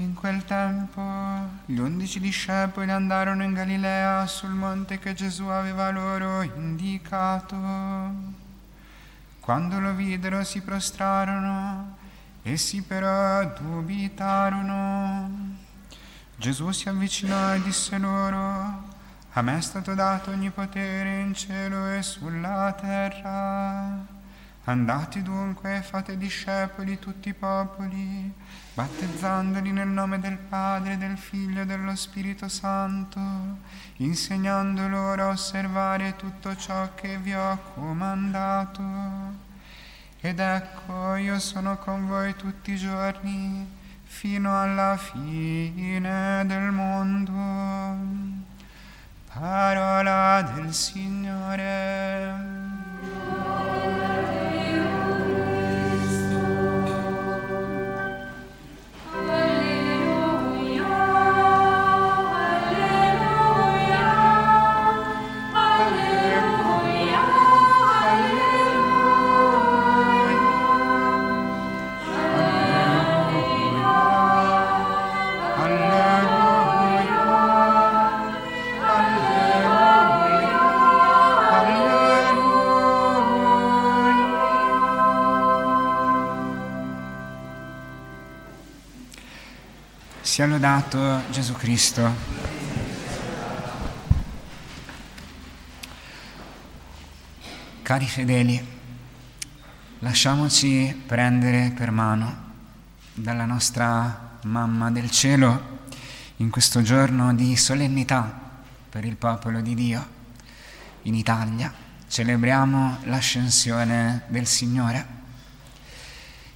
In quel tempo gli undici discepoli andarono in Galilea sul monte che Gesù aveva loro indicato. Quando lo videro si prostrarono, essi però dubitarono. Gesù si avvicinò e disse loro, a me è stato dato ogni potere in cielo e sulla terra. Andate dunque e fate discepoli tutti i popoli, battezzandoli nel nome del Padre, del Figlio e dello Spirito Santo, insegnando loro a osservare tutto ciò che vi ho comandato. Ed ecco, io sono con voi tutti i giorni, fino alla fine del mondo. Parola del Signore. Sia lodato Gesù Cristo. Cari fedeli, lasciamoci prendere per mano dalla nostra Mamma del Cielo in questo giorno di solennità per il popolo di Dio. In Italia celebriamo l'ascensione del Signore.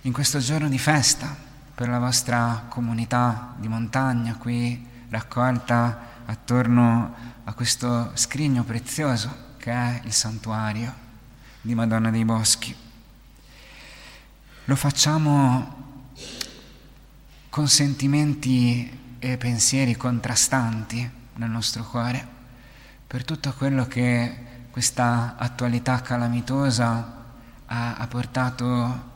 In questo giorno di festa per la vostra comunità di montagna qui raccolta attorno a questo scrigno prezioso che è il santuario di Madonna dei Boschi. Lo facciamo con sentimenti e pensieri contrastanti nel nostro cuore per tutto quello che questa attualità calamitosa ha, portato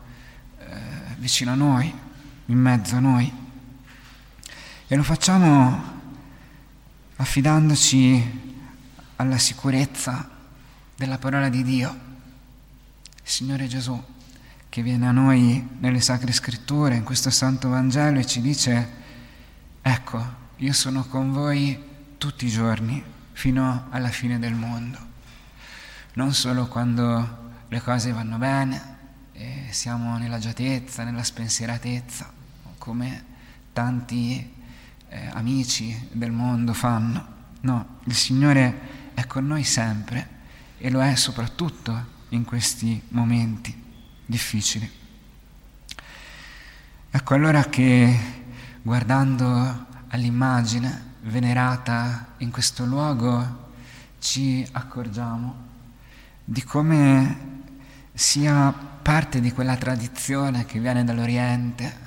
eh, vicino a noi in mezzo a noi. E lo facciamo affidandoci alla sicurezza della parola di Dio. Signore Gesù che viene a noi nelle sacre scritture, in questo santo Vangelo e ci dice, ecco, io sono con voi tutti i giorni fino alla fine del mondo. Non solo quando le cose vanno bene siamo nell'agiatezza, nella spensieratezza, come tanti eh, amici del mondo fanno. No, il Signore è con noi sempre e lo è soprattutto in questi momenti difficili. Ecco allora che guardando all'immagine venerata in questo luogo ci accorgiamo di come sia parte di quella tradizione che viene dall'Oriente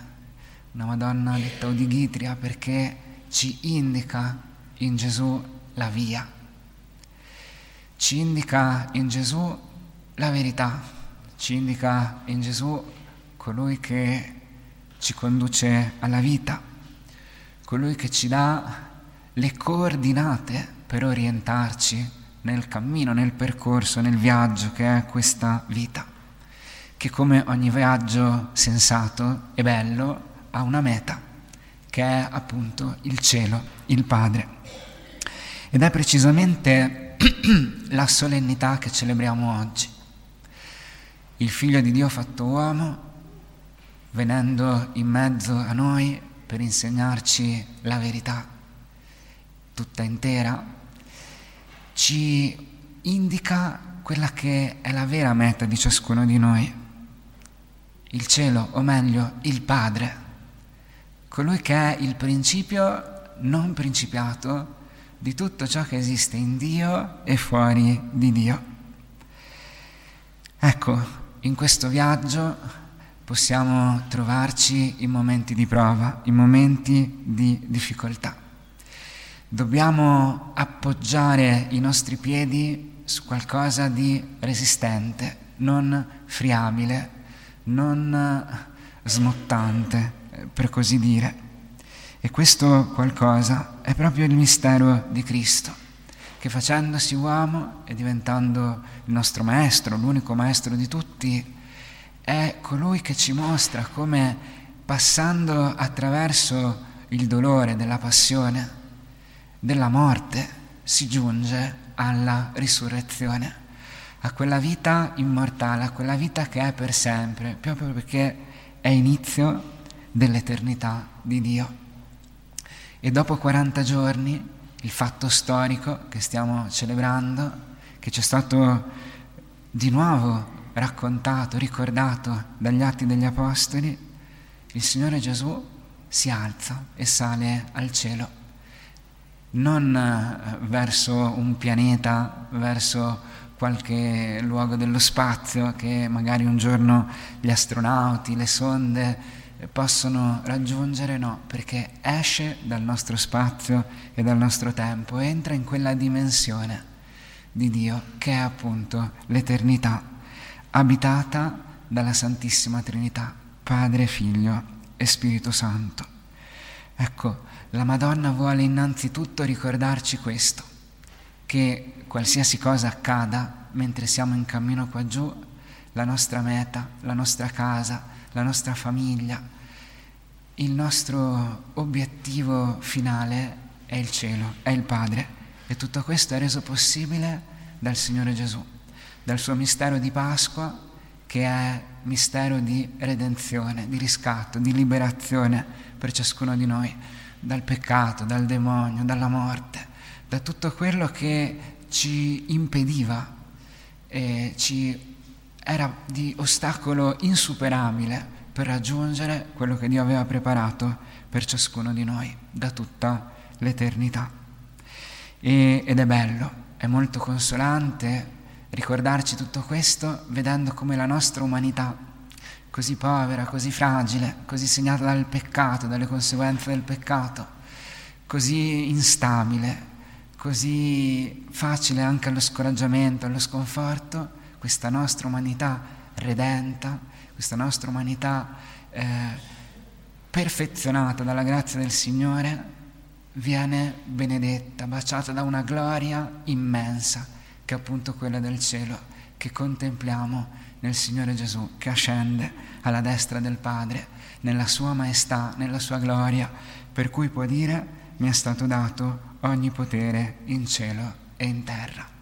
una Madonna detta Udighitria perché ci indica in Gesù la via, ci indica in Gesù la verità, ci indica in Gesù colui che ci conduce alla vita, colui che ci dà le coordinate per orientarci nel cammino, nel percorso, nel viaggio che è questa vita, che come ogni viaggio sensato e bello ha una meta, che è appunto il cielo, il Padre. Ed è precisamente la solennità che celebriamo oggi. Il Figlio di Dio fatto uomo, venendo in mezzo a noi per insegnarci la verità tutta intera, ci indica quella che è la vera meta di ciascuno di noi, il cielo, o meglio, il Padre colui che è il principio non principiato di tutto ciò che esiste in Dio e fuori di Dio. Ecco, in questo viaggio possiamo trovarci in momenti di prova, in momenti di difficoltà. Dobbiamo appoggiare i nostri piedi su qualcosa di resistente, non friabile, non smottante per così dire. E questo qualcosa è proprio il mistero di Cristo, che facendosi uomo e diventando il nostro maestro, l'unico maestro di tutti, è colui che ci mostra come passando attraverso il dolore della passione, della morte, si giunge alla risurrezione, a quella vita immortale, a quella vita che è per sempre, proprio perché è inizio dell'eternità di Dio. E dopo 40 giorni, il fatto storico che stiamo celebrando, che ci è stato di nuovo raccontato, ricordato dagli atti degli Apostoli, il Signore Gesù si alza e sale al cielo, non eh, verso un pianeta, verso qualche luogo dello spazio che magari un giorno gli astronauti, le sonde possono raggiungere, no, perché esce dal nostro spazio e dal nostro tempo, entra in quella dimensione di Dio che è appunto l'eternità, abitata dalla Santissima Trinità, Padre, Figlio e Spirito Santo. Ecco, la Madonna vuole innanzitutto ricordarci questo, che qualsiasi cosa accada mentre siamo in cammino qua giù, la nostra meta, la nostra casa, la nostra famiglia, il nostro obiettivo finale è il cielo, è il Padre e tutto questo è reso possibile dal Signore Gesù, dal suo mistero di Pasqua che è mistero di redenzione, di riscatto, di liberazione per ciascuno di noi, dal peccato, dal demonio, dalla morte, da tutto quello che ci impediva e ci era di ostacolo insuperabile per raggiungere quello che Dio aveva preparato per ciascuno di noi da tutta l'eternità. E, ed è bello, è molto consolante ricordarci tutto questo vedendo come la nostra umanità, così povera, così fragile, così segnata dal peccato, dalle conseguenze del peccato, così instabile, così facile anche allo scoraggiamento, allo sconforto, questa nostra umanità redenta, questa nostra umanità eh, perfezionata dalla grazia del Signore, viene benedetta, baciata da una gloria immensa, che è appunto quella del cielo, che contempliamo nel Signore Gesù, che ascende alla destra del Padre, nella sua maestà, nella sua gloria, per cui può dire mi è stato dato ogni potere in cielo e in terra.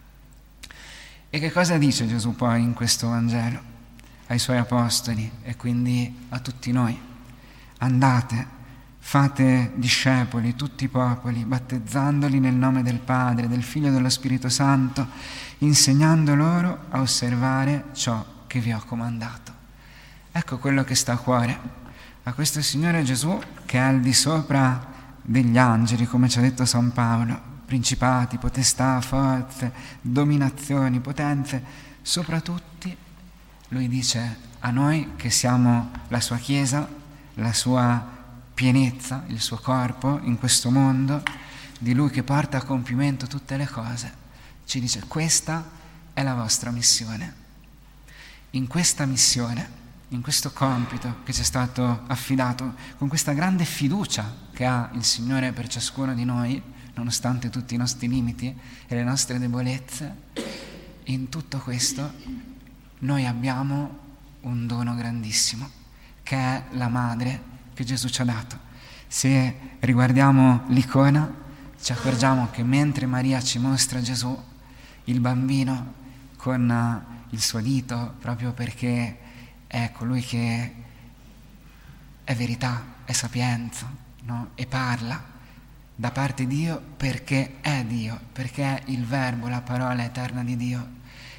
E che cosa dice Gesù poi in questo Vangelo ai suoi apostoli e quindi a tutti noi? Andate, fate discepoli tutti i popoli, battezzandoli nel nome del Padre, del Figlio e dello Spirito Santo, insegnando loro a osservare ciò che vi ho comandato. Ecco quello che sta a cuore a questo Signore Gesù che è al di sopra degli angeli, come ci ha detto San Paolo, principati, potestà, forze, dominazioni, potenze, sopra tutti, lui dice a noi che siamo la sua Chiesa, la sua pienezza, il suo corpo in questo mondo, di lui che porta a compimento tutte le cose, ci dice questa è la vostra missione. In questa missione, in questo compito che ci è stato affidato, con questa grande fiducia che ha il Signore per ciascuno di noi, nonostante tutti i nostri limiti e le nostre debolezze, in tutto questo noi abbiamo un dono grandissimo, che è la madre che Gesù ci ha dato. Se riguardiamo l'icona, ci accorgiamo che mentre Maria ci mostra Gesù, il bambino con il suo dito, proprio perché è colui che è verità, è sapienza, no? e parla, da parte di Dio perché è Dio, perché è il Verbo, la parola eterna di Dio.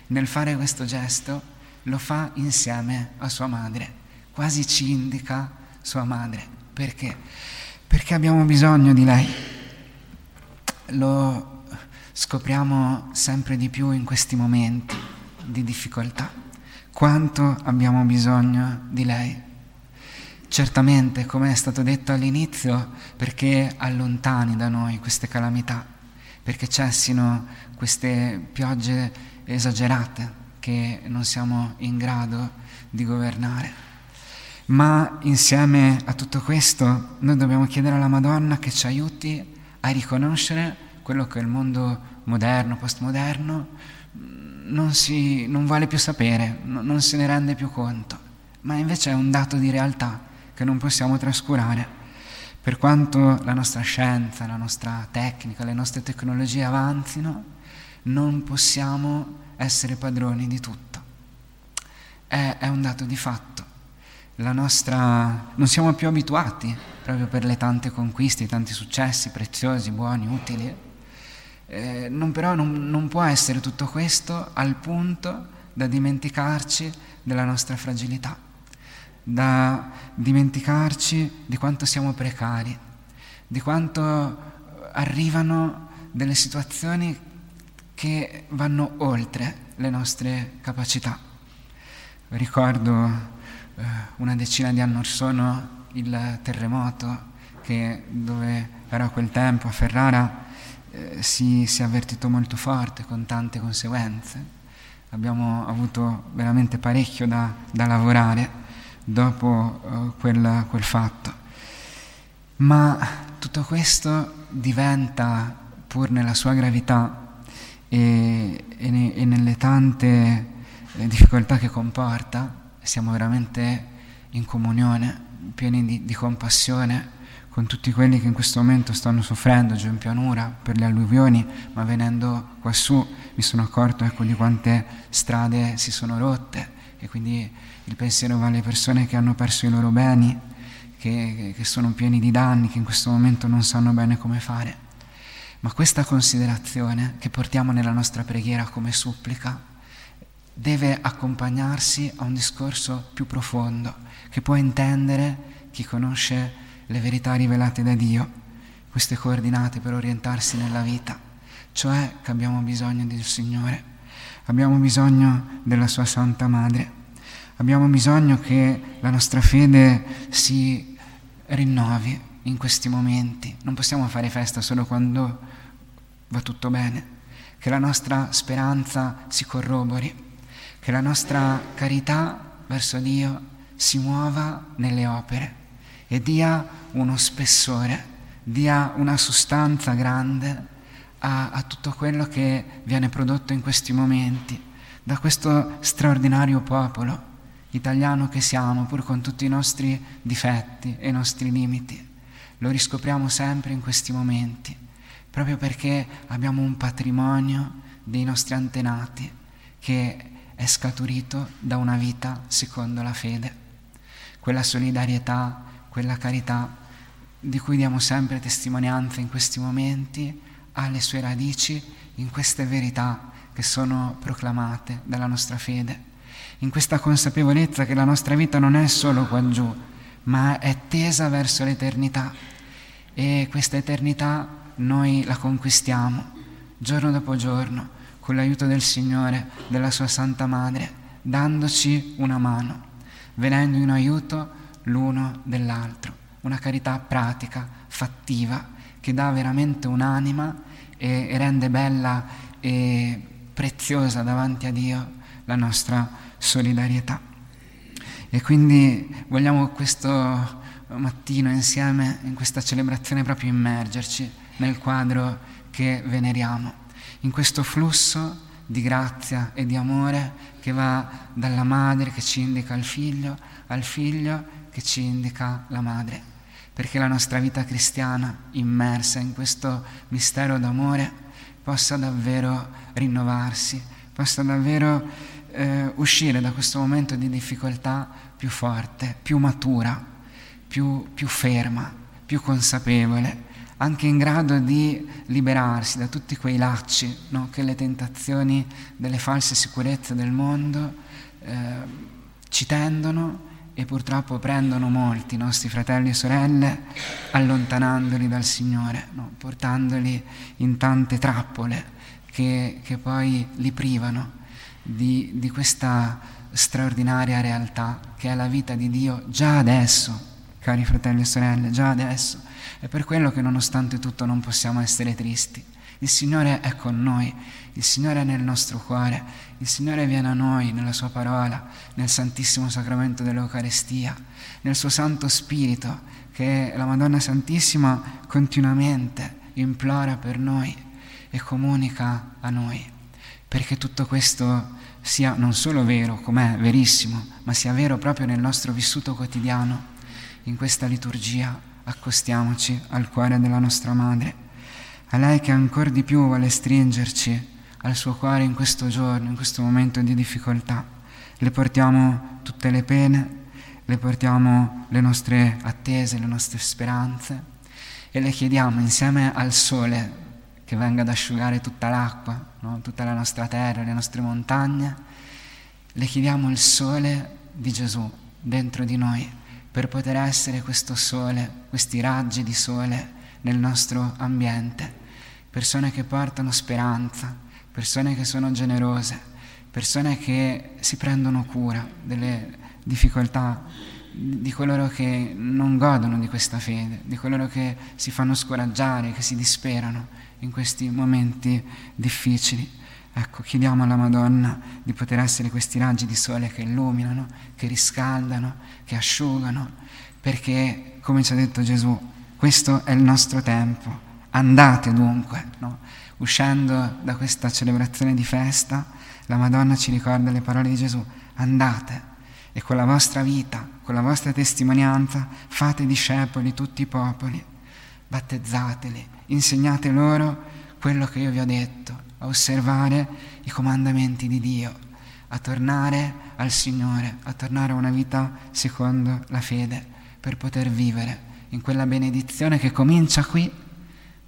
Nel fare questo gesto lo fa insieme a sua madre, quasi ci indica sua madre. Perché? Perché abbiamo bisogno di lei. Lo scopriamo sempre di più in questi momenti di difficoltà. Quanto abbiamo bisogno di lei. Certamente, come è stato detto all'inizio, perché allontani da noi queste calamità, perché cessino queste piogge esagerate che non siamo in grado di governare. Ma insieme a tutto questo noi dobbiamo chiedere alla Madonna che ci aiuti a riconoscere quello che il mondo moderno, postmoderno, non, si, non vuole più sapere, non se ne rende più conto, ma invece è un dato di realtà che non possiamo trascurare. Per quanto la nostra scienza, la nostra tecnica, le nostre tecnologie avanzino, non possiamo essere padroni di tutto. È, è un dato di fatto. Nostra, non siamo più abituati, proprio per le tante conquiste, i tanti successi preziosi, buoni, utili. Eh, non, però non, non può essere tutto questo al punto da dimenticarci della nostra fragilità da dimenticarci di quanto siamo precari, di quanto arrivano delle situazioni che vanno oltre le nostre capacità. Ricordo eh, una decina di anni or sono il terremoto che dove ero a quel tempo a Ferrara eh, si, si è avvertito molto forte con tante conseguenze. Abbiamo avuto veramente parecchio da, da lavorare dopo uh, quel, quel fatto. Ma tutto questo diventa, pur nella sua gravità e, e, ne, e nelle tante eh, difficoltà che comporta, siamo veramente in comunione, pieni di, di, compassione con tutti quelli che in questo momento stanno soffrendo giù in pianura per le alluvioni, ma venendo quassù mi sono accorto ecco, di quante strade si sono rotte e quindi il pensiero va alle persone che hanno perso i loro beni, che, che sono pieni di danni, che in questo momento non sanno bene come fare. Ma questa considerazione che portiamo nella nostra preghiera come supplica deve accompagnarsi a un discorso più profondo che può intendere chi conosce le verità rivelate da Dio, queste coordinate per orientarsi nella vita, cioè che abbiamo bisogno del Signore, abbiamo bisogno della Sua Santa Madre. Abbiamo bisogno che la nostra fede si rinnovi in questi momenti. Non possiamo fare festa solo quando va tutto bene, che la nostra speranza si corrobori, che la nostra carità verso Dio si muova nelle opere. E dia uno spessore, dia una sostanza grande a, a tutto quello che viene prodotto in questi momenti da questo straordinario popolo italiano che siamo, pur con tutti i nostri difetti e i nostri limiti. Lo riscopriamo sempre in questi momenti, proprio perché abbiamo un patrimonio dei nostri antenati che è scaturito da una vita secondo la fede. Quella solidarietà, quella carità di cui diamo sempre testimonianza in questi momenti, ha le sue radici in queste verità che sono proclamate dalla nostra fede in questa consapevolezza che la nostra vita non è solo qua giù, ma è tesa verso l'eternità. E questa eternità noi la conquistiamo giorno dopo giorno con l'aiuto del Signore, della Sua Santa Madre, dandoci una mano, venendo in aiuto l'uno dell'altro, una carità pratica, fattiva, che dà veramente un'anima e rende bella e preziosa davanti a Dio la nostra solidarietà. E quindi vogliamo questo mattino insieme in questa celebrazione proprio immergerci nel quadro che veneriamo, in questo flusso di grazia e di amore che va dalla madre che ci indica il figlio al figlio che ci indica la madre, perché la nostra vita cristiana immersa in questo mistero d'amore possa davvero rinnovarsi, possa davvero eh, uscire da questo momento di difficoltà più forte, più matura, più, più ferma, più consapevole, anche in grado di liberarsi da tutti quei lacci no, che le tentazioni delle false sicurezze del mondo eh, ci tendono e purtroppo prendono molti nostri fratelli e sorelle allontanandoli dal Signore, no, portandoli in tante trappole che, che poi li privano di, di questa straordinaria realtà che è la vita di Dio già adesso, cari fratelli e sorelle, già adesso. È per quello che nonostante tutto non possiamo essere tristi, Il Signore è con noi, il Signore è nel nostro cuore, il Signore viene a noi nella Sua parola, nel Santissimo Sacramento dell'Eucarestia, nel Suo Santo Spirito che la Madonna Santissima continuamente implora per noi e comunica a noi, perché tutto questo sia non solo vero, com'è verissimo, ma sia vero proprio nel nostro vissuto quotidiano. In questa liturgia accostiamoci al cuore della nostra Madre a lei che ancora di più vuole stringerci al suo cuore in questo giorno, in questo momento di difficoltà. Le portiamo tutte le pene, le portiamo le nostre attese, le nostre speranze e le chiediamo insieme al sole che venga ad asciugare tutta l'acqua, no? tutta la nostra terra, le nostre montagne, le chiediamo il sole di Gesù dentro di noi per poter essere questo sole, questi raggi di sole nel nostro ambiente, persone che portano speranza, persone che sono generose, persone che si prendono cura delle difficoltà di coloro che non godono di questa fede, di coloro che si fanno scoraggiare, che si disperano in questi momenti difficili. Ecco, chiediamo alla Madonna di poter essere questi raggi di sole che illuminano, che riscaldano, che asciugano, perché, come ci ha detto Gesù, questo è il nostro tempo. Andate dunque, no? uscendo da questa celebrazione di festa, la Madonna ci ricorda le parole di Gesù, andate e con la vostra vita, con la vostra testimonianza, fate discepoli tutti i popoli, battezzateli, insegnate loro quello che io vi ho detto, a osservare i comandamenti di Dio, a tornare al Signore, a tornare a una vita secondo la fede, per poter vivere in quella benedizione che comincia qui,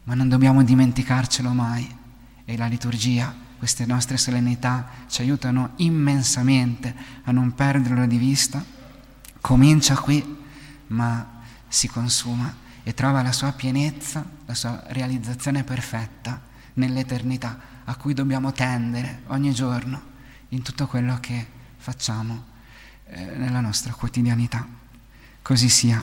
ma non dobbiamo dimenticarcelo mai. E la liturgia, queste nostre solennità ci aiutano immensamente a non perderlo di vista. Comincia qui, ma si consuma e trova la sua pienezza, la sua realizzazione perfetta nell'eternità a cui dobbiamo tendere ogni giorno in tutto quello che facciamo eh, nella nostra quotidianità. Così sia